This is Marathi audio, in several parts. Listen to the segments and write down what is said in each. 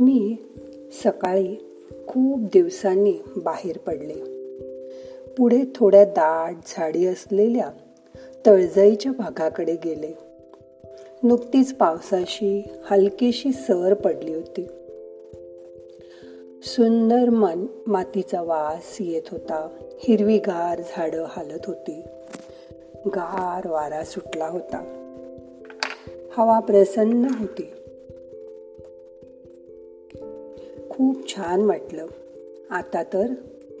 मी सकाळी खूप दिवसांनी बाहेर पडले. पुढे थोड्या दाट झाडी असलेल्या तळजाईच्या भागाकडे गेले. नुकतीच पावसाशी हलकीशी सर पडली होती. सुंदर मन मातीचा वास येत होता. हिरवीगार झाडं हालत होती. गार वारा सुटला होता. हवा प्रसन्न होती. खूप छान वाटलं. आता तर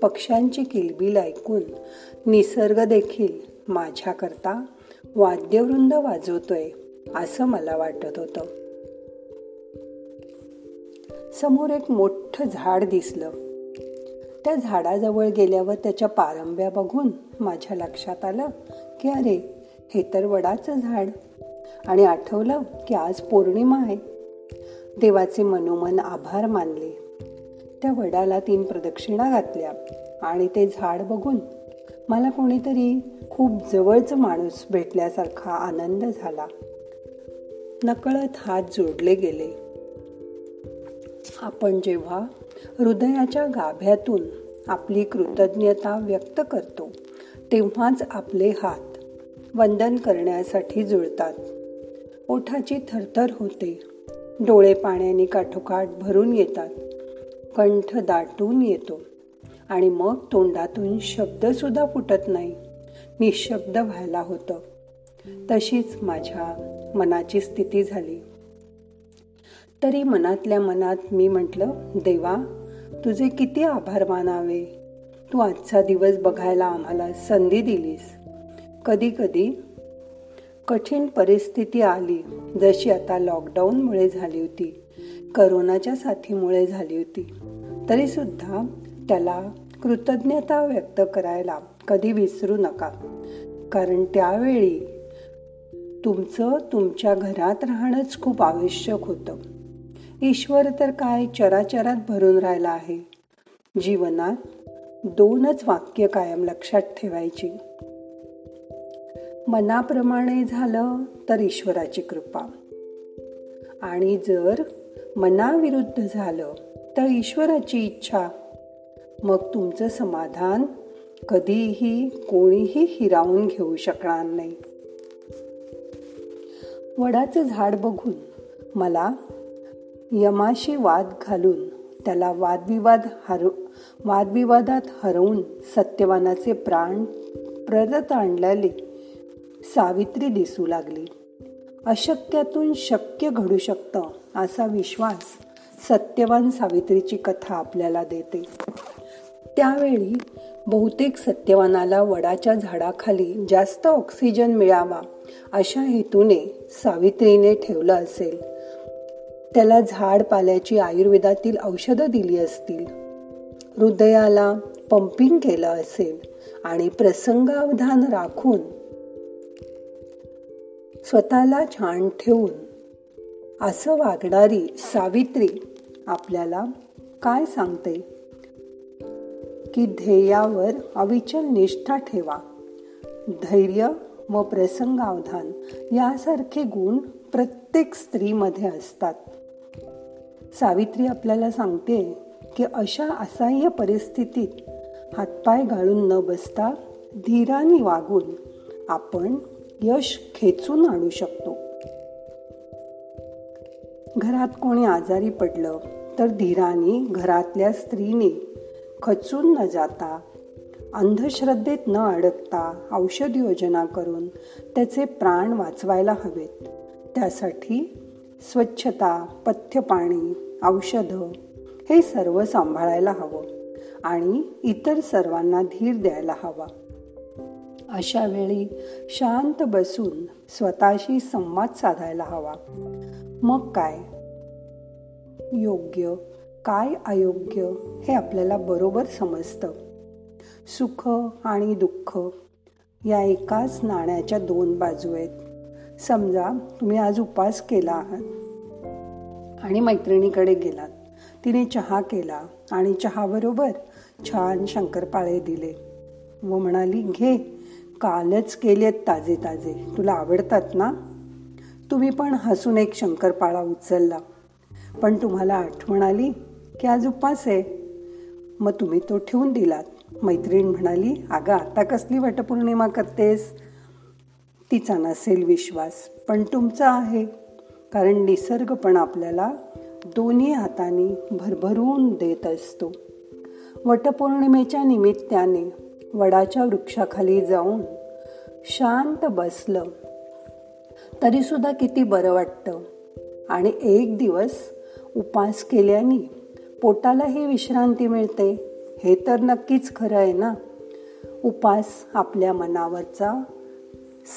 पक्ष्यांची किलबिल ऐकून निसर्ग देखील माझ्याकरता वाद्यवृंद वाजवतोय असं मला वाटत होतं. समोर एक मोठं झाड दिसलं. त्या झाडाजवळ गेल्यावर त्याच्या पारंब्या बघून माझ्या लक्षात आलं की अरे हे तर वडाचं झाड. आणि आठवलं की आज पौर्णिमा आहे. देवाचे मनोमन आभार मानले. त्या वडाला तीन प्रदक्षिणा घातल्या आणि ते झाड बघून मला कोणीतरी खूप जवळच माणूस भेटल्यासारखा आनंद झाला. नकळत हात जोडले गेले. आपण जेव्हा हृदयाच्या गाभ्यातून आपली कृतज्ञता व्यक्त करतो तेव्हाच आपले हात वंदन करण्यासाठी जुळतात. ओठाची थरथर होते. डोळे पाण्याने काठोकाठ भरून येतात. कंठ दाटून येतो आणि मग तोंडातून शब्दसुद्धा फुटत नाही. निशब्द व्हायला होतं. तशीच माझ्या मनाची स्थिती झाली. तरी मनातल्या मनात मी म्हटलं देवा तुझे किती आभार मानावे. तू आजचा दिवस बघायला आम्हाला संधी दिलीस. कधी कधी कठीण परिस्थिती आली जशी आता लॉकडाऊनमुळे झाली होती. करोनाच्या साथीमुळे झाली होती. तरी सुद्धा त्याला कृतज्ञता व्यक्त करायला कधी विसरू नका. कारण त्यावेळी तुमचं तुमच्या घरात राहणंच खूप आवश्यक होतं. ईश्वर तर काय चराचरात भरून राहिला आहे. जीवनात दोनच वाक्य कायम लक्षात ठेवायची. मनाप्रमाणे झालं तर ईश्वराची कृपा. आणि जर मनाविरुद्ध झालं तर ईश्वराची इच्छा. मग तुमचं समाधान कधीही कोणीही हिरावून घेऊ शकणार नाही. वडाचं झाड बघून मला यमाशी वाद घालून त्याला वादविवाद हर वादविवादात हरवून सत्यवानाचे प्राण प्रदत आणलेली सावित्री दिसू लागली. अशक्यातून शक्य घडू शकतं असा विश्वास सत्यवान सावित्रीची कथा आपल्याला देते. त्यावेळी बहुतेक सत्यवानाला वडाच्या झाडाखाली जास्त ऑक्सिजन मिळावा अशा हेतूने सावित्रीने ठेवलं असेल. त्याला झाड पाल्याची आयुर्वेदातील औषधं दिली असतील. हृदयाला पंपिंग केलं असेल आणि प्रसंगावधान राखून स्वतःला छान ठेवून असं वागणारी सावित्री आपल्याला काय सांगते? की ध्येयावर अविचल निष्ठा ठेवा. धैर्य व प्रसंगावधान यासारखे गुण प्रत्येक स्त्रीमध्ये असतात. सावित्री आपल्याला सांगते की अशा असह्य परिस्थितीत हातपाय गाळून न बसता धीराने वागून आपण यश खेचून आणू शकतो. घरात कोणी आजारी पडलं तर धीराने घरातल्या स्त्रीने खचून न जाता अंधश्रद्धेत न अडकता औषध योजना करून त्याचे प्राण वाचवायला हवेत. त्यासाठी स्वच्छता पथ्य पाणी औषधं हे सर्व सांभाळायला हवं आणि इतर सर्वांना धीर द्यायला हवा. अशा वेळी शांत बसून स्वतःशी संवाद साधायला हवा. मग काय? योग्य काय अयोग्य हे आपल्याला बरोबर समजतं. सुख आणि दुःख या एकाच नाण्याच्या दोन बाजू आहेत. समजा तुम्ही आज उपास केला आहात आणि मैत्रिणीकडे गेलात. तिने चहा केला आणि चहाबरोबर छान शंकरपाळे दिले. व म्हणाली घे. कालच केलेत ताजे ताजे. तुला आवडतात ना? तुम्ही पण हसून एक शंकरपाळा उचलला. पण तुम्हाला आठवण आली? की आज उपास आहे? मग तुम्ही तो ठेवून दिलात. मैत्रीण म्हणाली अगं आता कसली वटपौर्णिमा करतेस? तिचा नसेल विश्वास पण तुमचा आहे. कारण निसर्ग पण आपल्याला दोन्ही हाताने भरभरून देत असतो. वटपौर्णिमेच्या निमित्ताने वडाच्या वृक्षाखाली जाऊन शांत बसलं. तरीसुद्धा किती बरं वाटतं. आणि एक दिवस उपास केल्याने पोटालाही विश्रांती मिळते. हे तर नक्कीच खरं आहे ना? उपास आपल्या मनावरचा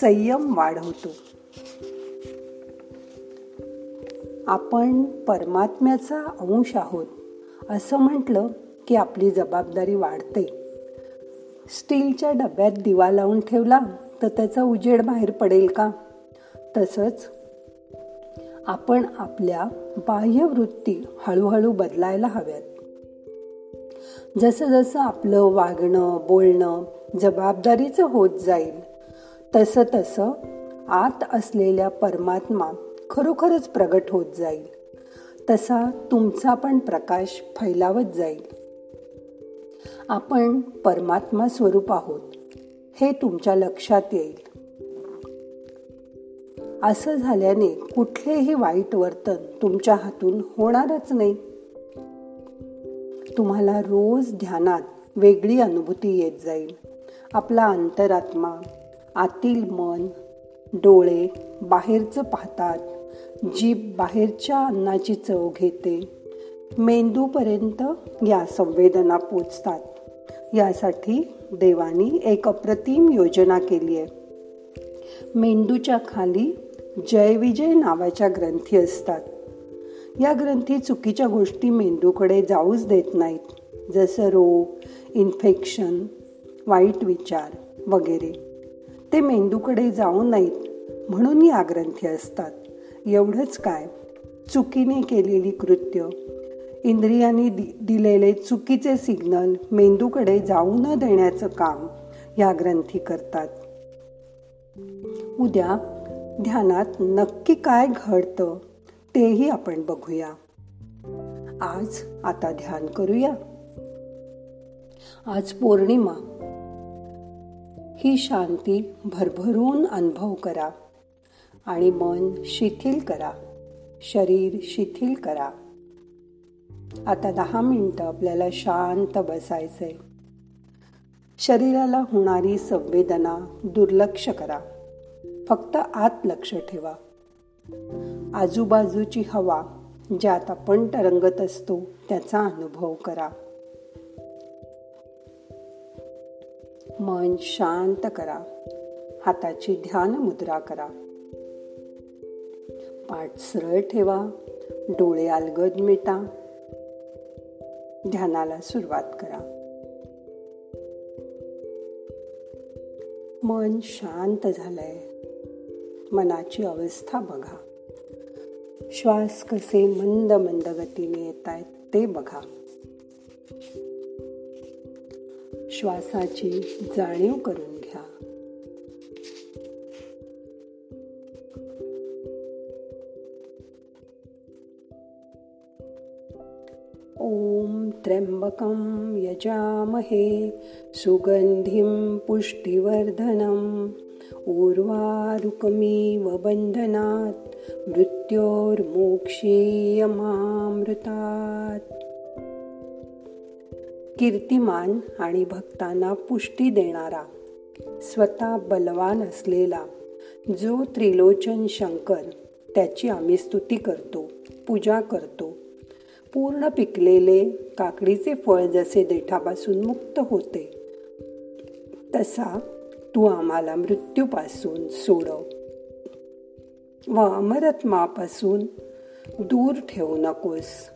संयम वाढवतो. आपण परमात्म्याचा अंश आहोत असं म्हटलं की आपली जबाबदारी वाढते. स्टीलच्या डब्यात दिवा लावून ठेवला तर त्याचा उजेड बाहेर पडेल का? तसंच आपण आपल्या बाह्यवृत्ती हळूहळू बदलायला हव्यात. जसं जसं आपलं वागणं बोलणं जबाबदारीचं होत जाईल तसं तसं आत असलेल्या परमात्मा खरोखरच प्रगट होत जाईल. तसा तुमचा पण प्रकाश फैलावत जाईल. आपण परमात्मा स्वरूप आहोत. हे तुमच्या लक्षात येईल. असं झाल्याने कुठलेही वाईट वर्तन तुमच्या हातून होणारच नाही. तुम्हाला रोज ध्यानात वेगळी अनुभूती येत जाईल. आपला अंतरात्मा आतील मन डोळे बाहेरचं पाहतात. जीभ बाहेरच्या अन्नाची चव घेते. मेंदूपर्यंत या संवेदना पोचतात. यासाठी देवानी एक अप्रतिम योजना केली आहे. मेंदूच्या खाली जयविजय नावाच्या ग्रंथी असतात. या ग्रंथी चुकीच्या गोष्टी मेंदूकडे जाऊच देत नाहीत जसं रोग इन्फेक्शन वाईट विचार वगैरे. ते मेंदूकडे जाऊ नाहीत म्हणून या ग्रंथी असतात. एवढंच काय चुकीने केलेली कृत्य इंद्रियांनी दि दिलेले चुकीचे सिग्नल मेंदूकडे जाऊ न देण्याचं काम या ग्रंथी करतात. उद्या ध्यानात नक्की काय घडतं तेही आपण बघूया. आज आता ध्यान करूया. आज पौर्णिमा. ही शांती भरभरून अनुभव करा आणि मन शिथिल करा. शरीर शिथिल करा. आता दहा मिनटं आपल्याला शांत बसायचं आहे शरीराला होणारी संवेदना दुर्लक्ष करा. फक्त आत लक्ष ठेवा. आजूबाजूची हवा ज्यात आपण तरंगत असतो त्याचा अनुभव करा. मन शांत करा. हाताची ध्यान मुद्रा करा. पाठ सरळ ठेवा. डोळे अलगद मिटा. ध्यानाला सुरुवात करा. मन शांत झालंय. मनाची अवस्था बघा. श्वास कसे मंद मंद गतीने येत आहेत ते बघा. श्वासाची जाणीव करून घ्या. ओ त्र्यंबकं यजामहे सुगन्धिं पुष्टिवर्धनम् ऊर्वारुकमीव बन्धनात् मृत्योर्मोक्षीयमामृतात. कीर्तिमान आणि भक्तांना पुष्टी देणारा स्वतः बलवान असलेला जो त्रिलोचन शंकर त्याची आम्ही स्तुती करतो पूजा करतो पूर्ण पिकलेले काकडीचे फळ जसे देठापासून मुक्त होते तसा तू आम्हाला मृत्यूपासून सोडव. व अमरत्मापासून दूर ठेवू नकोस.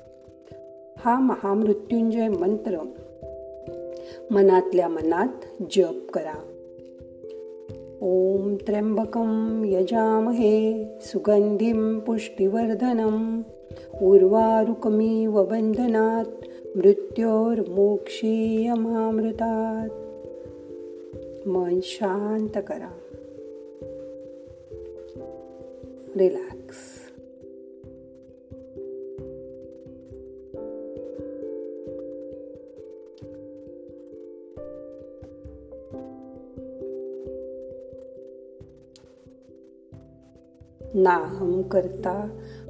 हा महामृत्युंजय मंत्र मनातल्या मनात जप करा. ओम त्र्यंबकं यजामहे सुगंधीम पुष्टिवर्धनम. उर्वारुकमिव बंधनात मृत्योर्मोक्षीयमामृतात। मन शांत करा। रिलॅक्स। नाहम करता